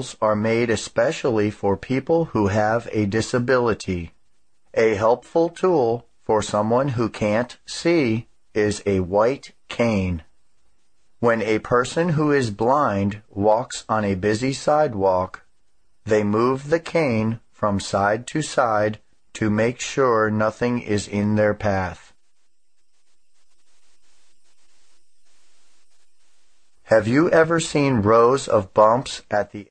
meals are made especially for people who have a disability. A helpful tool for someone who can't see is a white cane. When a person who is blind walks on a busy sidewalk, they move the cane from side to side to make sure nothing is in their path. Have you ever seen rows of bumps at the